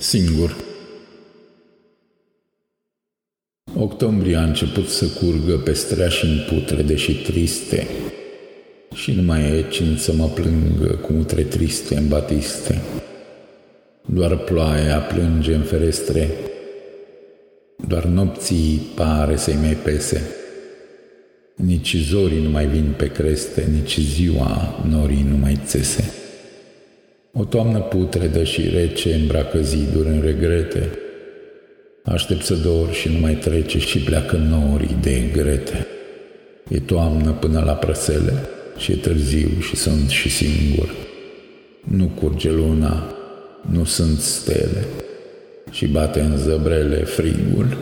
Singur. Octombrie a început să curgă pe streași în putrede și triste și nu mai e cine să mă plângă cu mutre triste în batiste. Doar ploaia plânge în ferestre, doar nopții pare să-i mai pese. Nici zorii nu mai vin pe creste, nici ziua norii nu mai țese. O toamnă putredă și rece îmbracă ziduri în regrete. Aștept să dor și nu mai trece și pleacă norii de grete. E toamnă până la prăsele și e târziu și sunt și singur. Nu curge luna, nu sunt stele și bate în zăbrele frigul.